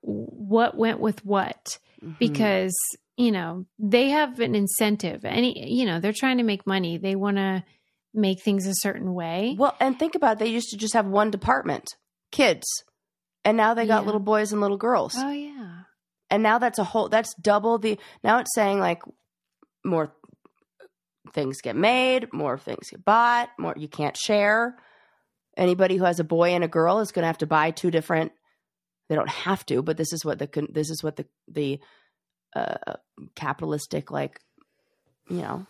what went with what. Mhm. because you know they have an incentive. Any you know they're trying to make money. They want to make things a certain way. Well and think about it they used to just have one department. Kids and now they got Yeah. little boys and little girls oh yeah and now that's a whole that's double the now it's saying like more things get made, more things get bought, more you can't share. Anybody who has a boy and a girl is going to have to buy two different. They don't have to, but this is what the con- this is what the the uh, capitalistic like, you know.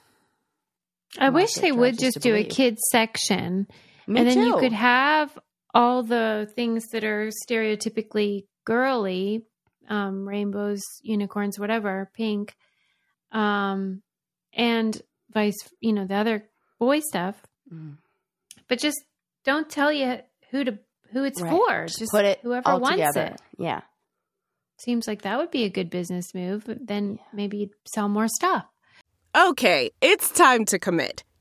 I wish they would just do a kids section Me and then you could have all the things that are stereotypically girly um, rainbows unicorns whatever pink um, and vice you know the other boy stuff Mm. but just don't tell you who to who it's Right. for Just just put it whoever all wants together. it Yeah. seems like that would be a good business move but then maybe sell more stuff Okay, it's time to commit.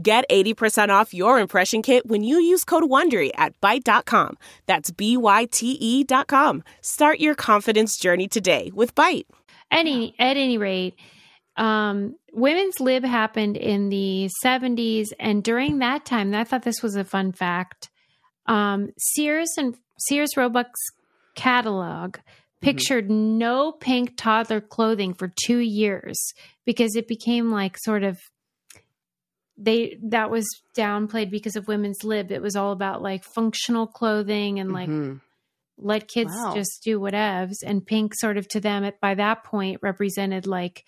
Get 80% off your impression kit when you use code WONDERY at Byte.com. That's B-Y-T-E dot com. Start your confidence journey today with Byte. any at any rate um women's lib happened in the 70s and during that time i thought this was a fun fact um sears and sears roebuck's catalog pictured no pink toddler clothing for two years because it became like sort of they that was downplayed because of women's lib it was all about like functional clothing and like Mhm. let kids Wow. just do whatevs and pink sort of to them at, by that point represented like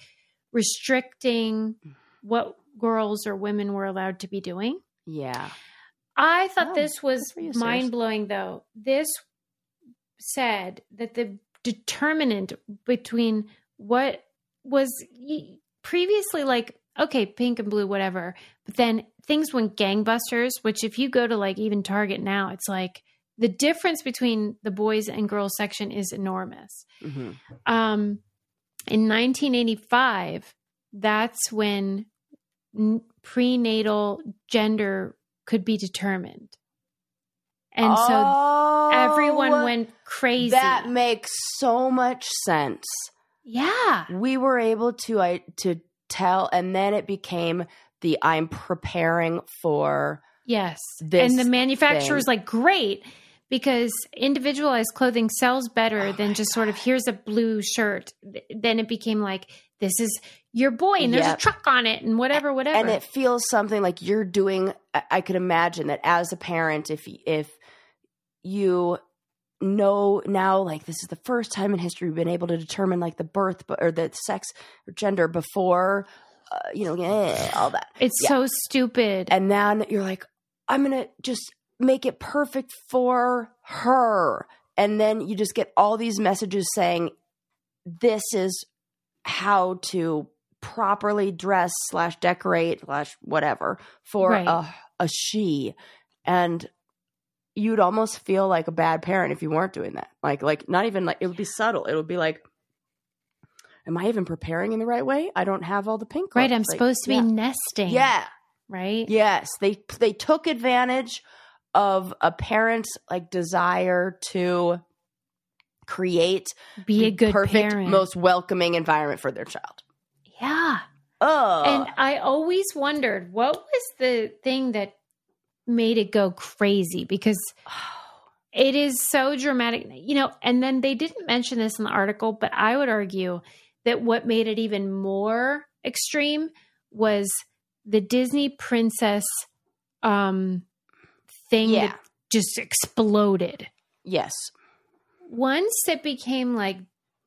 restricting what girls or women were allowed to be doing yeah. i thought Oh, this was good for you, Sears. mind-blowing though this said that the determinant between what was previously like okay pink and blue whatever but then things went gangbusters which if you go to like even target now it's like the difference between the boys and girls section is enormous hmm um, in 1985, that's when n- prenatal gender could be determined. And so everyone went crazy. Oh, That makes so much sense. yeah. We were able to I to tell, and then it became the I'm preparing for Yes. this. and the manufacturer's thing. like, great, because individualized clothing sells better Oh than just sort of here's a blue shirt. Then it became like, this is your boy, and there's a truck on it, and whatever, whatever. and it feels something like you're doing. I- I could imagine that as a parent, if if you know now, like this is the first time in history we've been able to determine like the birth or the sex or gender before, uh, you know, eh, all that. it's yeah. so stupid. and then you're like i'm gonna just make it perfect for her and then you just get all these messages saying this is how to properly dress slash decorate slash whatever for Right. a, a she and you'd almost feel like a bad parent if you weren't doing that like like not even like it would be subtle it would be like am i even preparing in the right way i don't have all the pink right. clothes." I'm Like, supposed to be nesting. yeah Right. Yes, they they took advantage of a parent's like desire to create Be a good perfect, parent. most welcoming environment for their child. yeah. Oh, And I always wondered what was the thing that made it go crazy because it is so dramatic. You know, and then they didn't mention this in the article, but I would argue that what made it even more extreme was the Disney princess um thing Yeah. that just exploded. yes, once it became like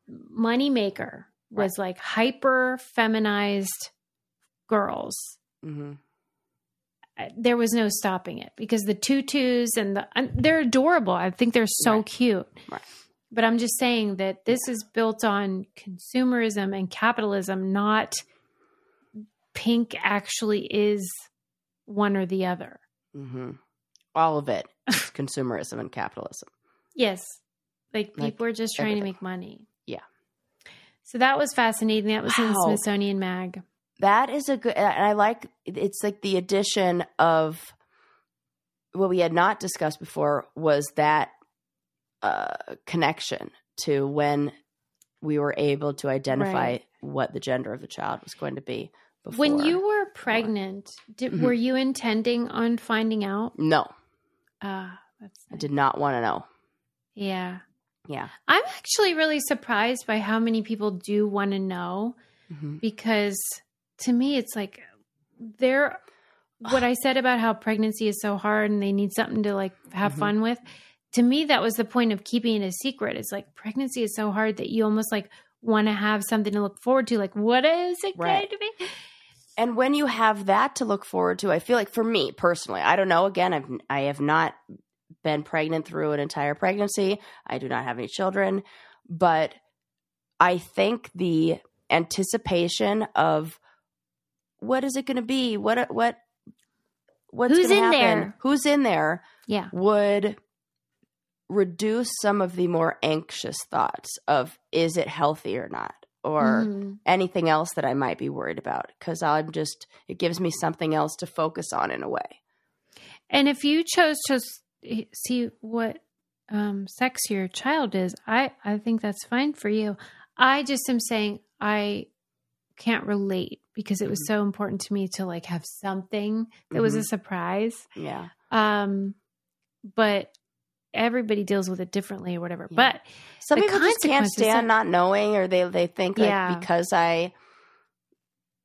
moneymaker was like hyper feminized girls hmm uh, there was no stopping it because the tutus and the and they're adorable i think they're so Right. cute Right. but i'm just saying that this is built on consumerism and capitalism not pink actually is one or the other hmm all of it is consumerism and capitalism. Yes. Like Like people are just trying everything. to make money. Yeah. So that was fascinating. That was in the Smithsonian Mag. That is a good, and I like it's like the addition of what we had not discussed before was that uh, connection to when we were able to identify Right. what the gender of the child was going to be. Before. When you were pregnant, did, Mhm. were you intending on finding out? no, Ah, that's I did not want to know. yeah. Yeah. I'm actually really surprised by how many people do want to know hmm because to me it's like they're what I said about how pregnancy is so hard and they need something to like have Mhm. fun with. To me that was the point of keeping it a secret. It's like pregnancy is so hard that you almost like want to have something to look forward to like what is it Right. going to be? And when you have that to look forward to, I feel like for me personally, I don't know. Again, I've I have not been pregnant through an entire pregnancy. I do not have any children, but I think the anticipation of what is it going to be? What what what's Who's in happen? there? Who's in there? Yeah. Would reduce some of the more anxious thoughts of is it healthy or not or Mhm. anything else that I might be worried about because I'm just it gives me something else to focus on in a way. And if you chose to see what um, sex your child is, I, I think that's fine for you. I just am saying I can't relate because it was so important to me to like have something that was a Mhm. surprise. Yeah. Um, but everybody deals with it differently or whatever. Yeah. But Some people just can't stand of- not knowing or they they think like Yeah. because I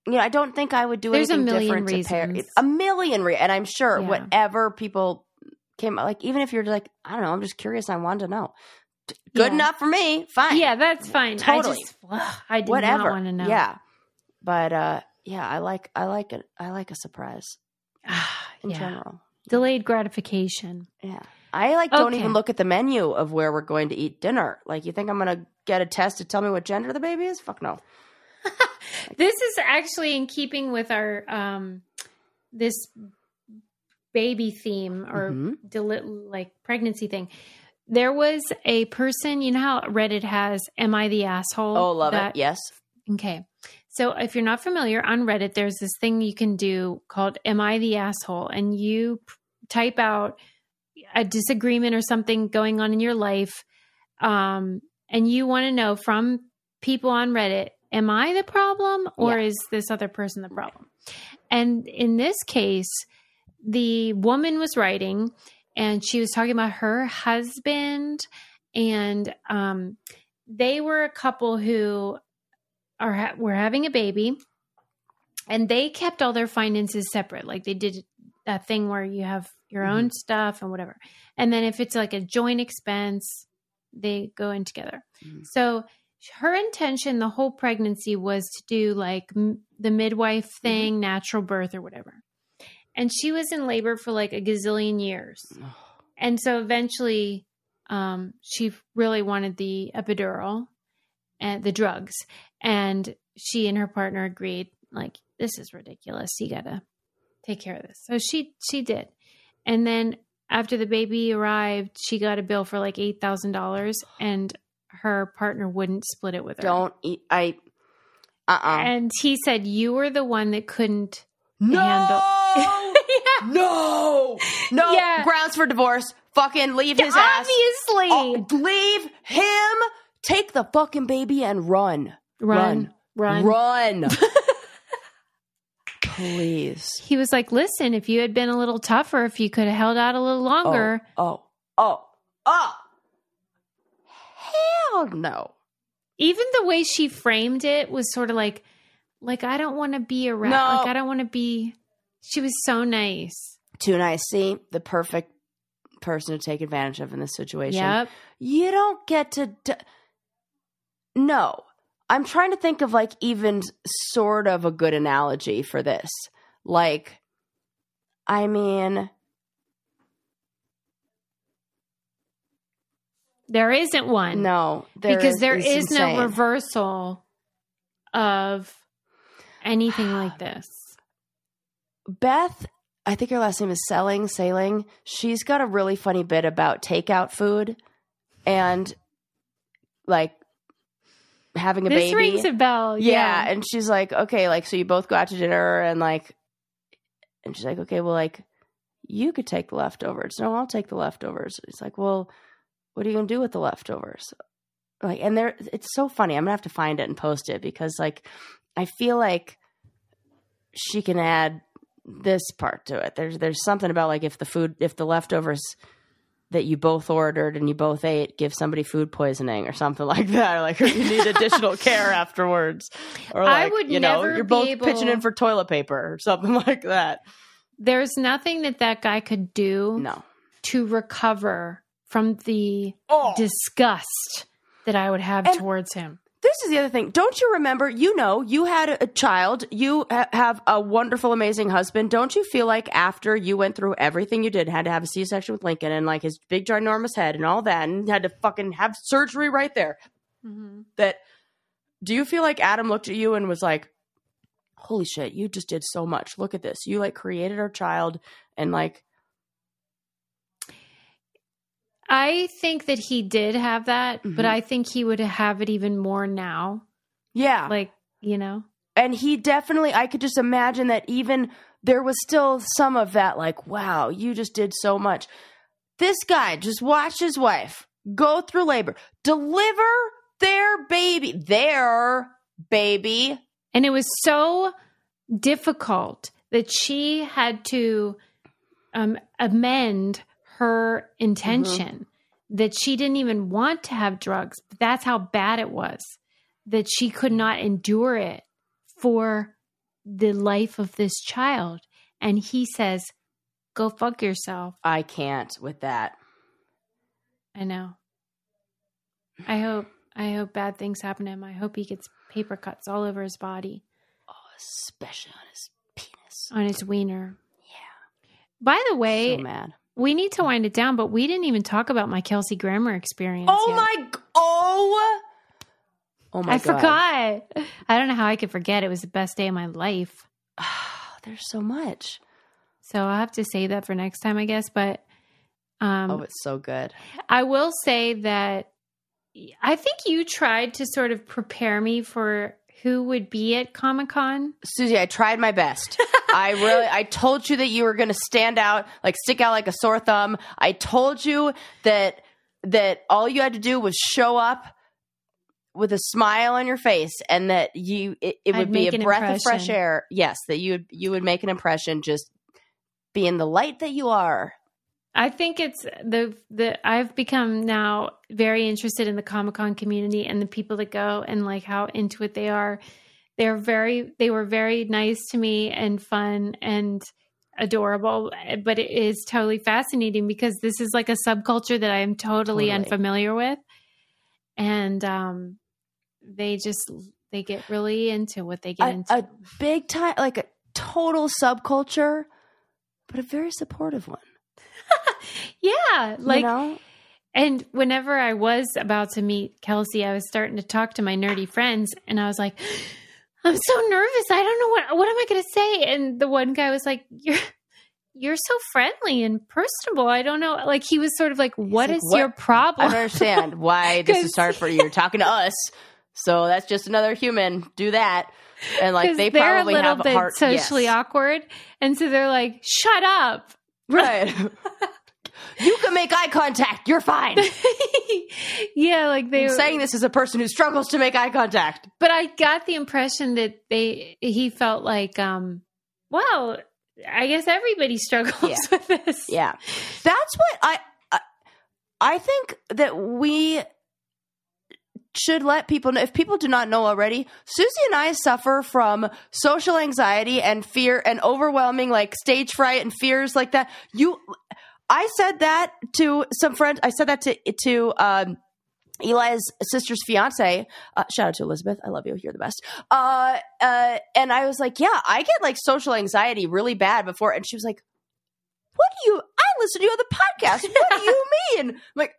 you know, I don't think I would do it. There's a anything million different to pair reasons. a million re- and I'm sure Yeah. whatever people came like even if you're like I don't know, I'm just curious, I wanted to know. Good Yeah. enough for me. Fine. yeah, that's fine. Totally. I just, ugh, I did Whatever. not want to know. Yeah. But uh yeah, I like I like it I like a surprise in yeah. general. Delayed gratification. Yeah. I like don't Okay. even look at the menu of where we're going to eat dinner. Like you think I'm going to get a test to tell me what gender the baby is? Fuck no. this is actually in keeping with our um this baby theme or Mhm. deli- like pregnancy thing there was a person you know how reddit has am i the asshole Oh, love That- it. Yes. okay so if you're not familiar on reddit there's this thing you can do called am i the asshole and you p- type out a disagreement or something going on in your life um and you want to know from people on reddit am i the problem or Yeah. is this other person the problem and in this case the woman was writing and she was talking about her husband and um they were a couple who are ha- were having a baby and they kept all their finances separate. Like they did that thing where you have your own stuff and whatever. And then if it's like a joint expense they go in together. Mhm. so her intention the whole pregnancy was to do like m- the midwife thing natural birth or whatever. And she was in labor for like a gazillion years. And so eventually um, she really wanted the epidural and the drugs and she and her partner agreed like this is ridiculous you gotta take care of this so she she did and then after the baby arrived she got a bill for like $8000 and her partner wouldn't split it with her Don't eat. I. Uh uh and he said you were the one that couldn't No. handle yeah. no. No. Yeah. Grounds for divorce. Fucking leave his ass. obviously Oh, leave him. Take the fucking baby and run. run run Run. Please. he was like, "Listen, if you had been a little tougher, if you could have held out a little longer, oh, oh. Oh. Oh. Hell no. even the way she framed it was sort of like, like I don't want to be around. No. Like I don't want to be." She was so nice. Too nice. See, the perfect person to take advantage of in this situation. Yep. You don't get to. D- no. I'm trying to think of like even sort of a good analogy for this. Like, I mean, There isn't one. no, there because there is insane. no reversal of anything like this. Beth, I think her last name is Selling, Sailing. She's got a really funny bit about takeout food and like having a this baby. rings a bell. yeah. Yeah. And she's like, okay, like, so you both go out to dinner and like, and she's like, okay, well, like, you could take the leftovers. No, I'll take the leftovers. He's like, well, what are you going to do with the leftovers? Like, and there, it's so funny. I'm gonna have to find it and post it because, like, I feel like she can add this part to it. There's, there's something about like if the food, if the leftovers that you both ordered and you both ate give somebody food poisoning or something like that, like or you need additional care afterwards, or I like would you know never you're both able- pitching in for toilet paper or something like that. There's nothing that that guy could do No, to recover from the oh, disgust that I would have And- towards him. This is the other thing. Don't you remember? You know, you had a, child. You ha- have a wonderful, amazing husband. Don't you feel like after you went through everything you did, had to have a C-section with Lincoln and like his big ginormous head and all that, and had to fucking have surgery right there? Mm-hmm. That do you feel like Adam looked at you and was like, "Holy shit, you just did so much. Look at this. You like created our child and like." I think that he did have that, but Mhm. I think he would have it even more now. Yeah. Like, you know, and he definitely i could just imagine that even there was still some of that like wow you just did so much this guy just watched his wife go through labor deliver their baby their baby and it was so difficult that she had to um, amend her mm-hmm. intention that she didn't even want to have drugs. But that's how bad it was that she could not endure it for the life of this child. And he says, Go fuck yourself. i can't with that I know. I hope I hope bad things happen to him. I hope he gets paper cuts all over his body, Oh, especially on his penis on his wiener. yeah By the way, so mad we need to wind it down, but we didn't even talk about my Kelsey Grammer experience. oh yet. my oh oh my I God. forgot. I don't know how I could forget. It was the best day of my life. there's so much So I'll have to say that for next time, I guess. But um, oh it's so good I will say that I think you tried to sort of prepare me for who would be at Comic Con. Susie, I tried my best. I really, I told you that you were going to stand out, like stick out like a sore thumb. I told you that that all you had to do was show up with a smile on your face, and that you it, it I'd be a breath of fresh air. Yes, that you would you would make an impression, just being the light that you are. I think it's the the I've become now very interested in the Comic Con community and the people that go and like how into it they are. They're very they were very nice to me and fun and adorable, but it is totally fascinating because this is like a subculture that I am totally, Totally. unfamiliar with. And um they just they get really into what they get A, into. a big time, like a total subculture, but a very supportive one. Yeah, like you know? And whenever I was about to meet Kelsey, I was starting to talk to my nerdy friends, and I was like, "I'm so nervous. I don't know what what am I going to say." And the one guy was like, "You're you're so friendly and personable. I don't know." Like he was sort of like, "What like, is "What?" your problem? I don't understand why this is hard for you. You're talking to us, so that's just another human. Do that, and like they they're probably a little have bit heart socially yes. awkward, and so they're like, "Shut up." right? you can make eye contact. You're fine. yeah, like they I'm were saying this as a person who struggles to make eye contact. but I got the impression that they he felt like um well, I guess everybody struggles Yeah. with this. Yeah, that's what I. I, I think that we should let people know if people do not know already susie and i suffer from social anxiety and fear and overwhelming like stage fright and fears like that you i said that to some friends i said that to to um Eli's sister's fiance, uh, shout out to Elizabeth. I love you. You're the best. Uh, uh, and I was like, yeah, I get like social anxiety really bad before. And she was like, what do you, I listen to you on the podcast. What do you mean? I'm like,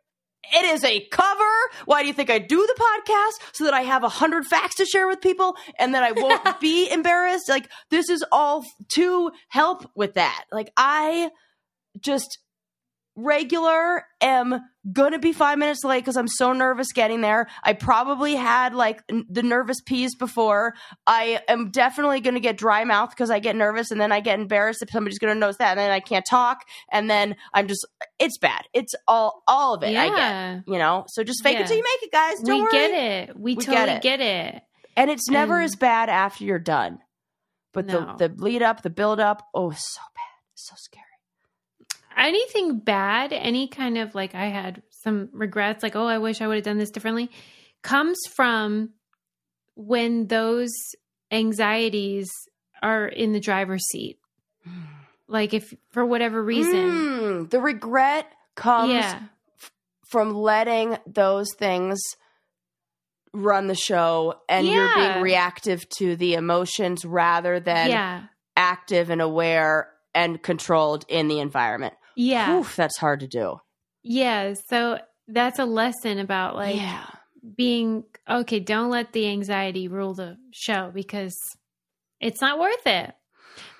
it is a cover. Why do you think I do the podcast? So that I have a hundred facts to share with people and that I won't be embarrassed. Like this is all to help with that. Like I just regular am gonna be five minutes late because I'm so nervous getting there. I probably had like n- the nervous peas before. I am definitely gonna get dry mouth because I get nervous and then I get embarrassed if somebody's gonna notice that and then I can't talk and then I'm just it's bad. It's all all of it. I get yeah. you know. So just fake Yeah. it till you make it, guys. Don't We worry. get it. We, We totally get get it. it. and it's never And- as bad after you're done. But No. the the lead up, the build up, oh, it's so bad, so scary. Anything bad, any kind of like I had some regrets, like, oh, I wish I would have done this differently, comes from when those anxieties are in the driver's seat. Like if for whatever reason. Mm, the regret comes yeah. from letting those things run the show and you're being reactive to the emotions rather than yeah. active and aware and controlled in the environment. Yeah. Oof, that's hard to do. Yeah. So that's a lesson about like yeah. being okay, don't let the anxiety rule the show because it's not worth it.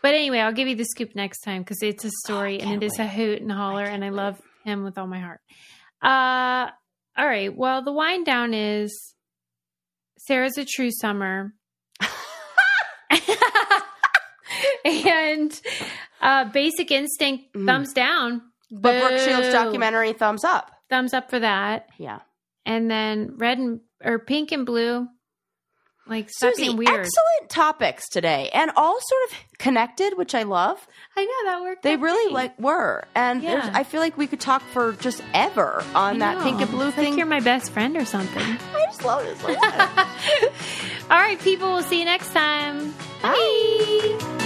But anyway, I'll give you the scoop next time because it's a story and can't it is a hoot and holler, can't and I wait. love him with all my heart. Uh, all right. Well, the wind down is Sarah's a true summer. and uh, Basic Instinct, Mm. thumbs down. But Brooke Shields documentary, thumbs up. thumbs up for that. Yeah. And then red and or pink and blue, like Susie, weird. excellent topics today and all sort of connected, which I love. I know that worked. They really great. like were. And Yeah. I feel like we could talk for just ever on that pink and blue It's like thing. you're my best friend or something. I just love this. It. All right, people. We'll see you next time. Bye.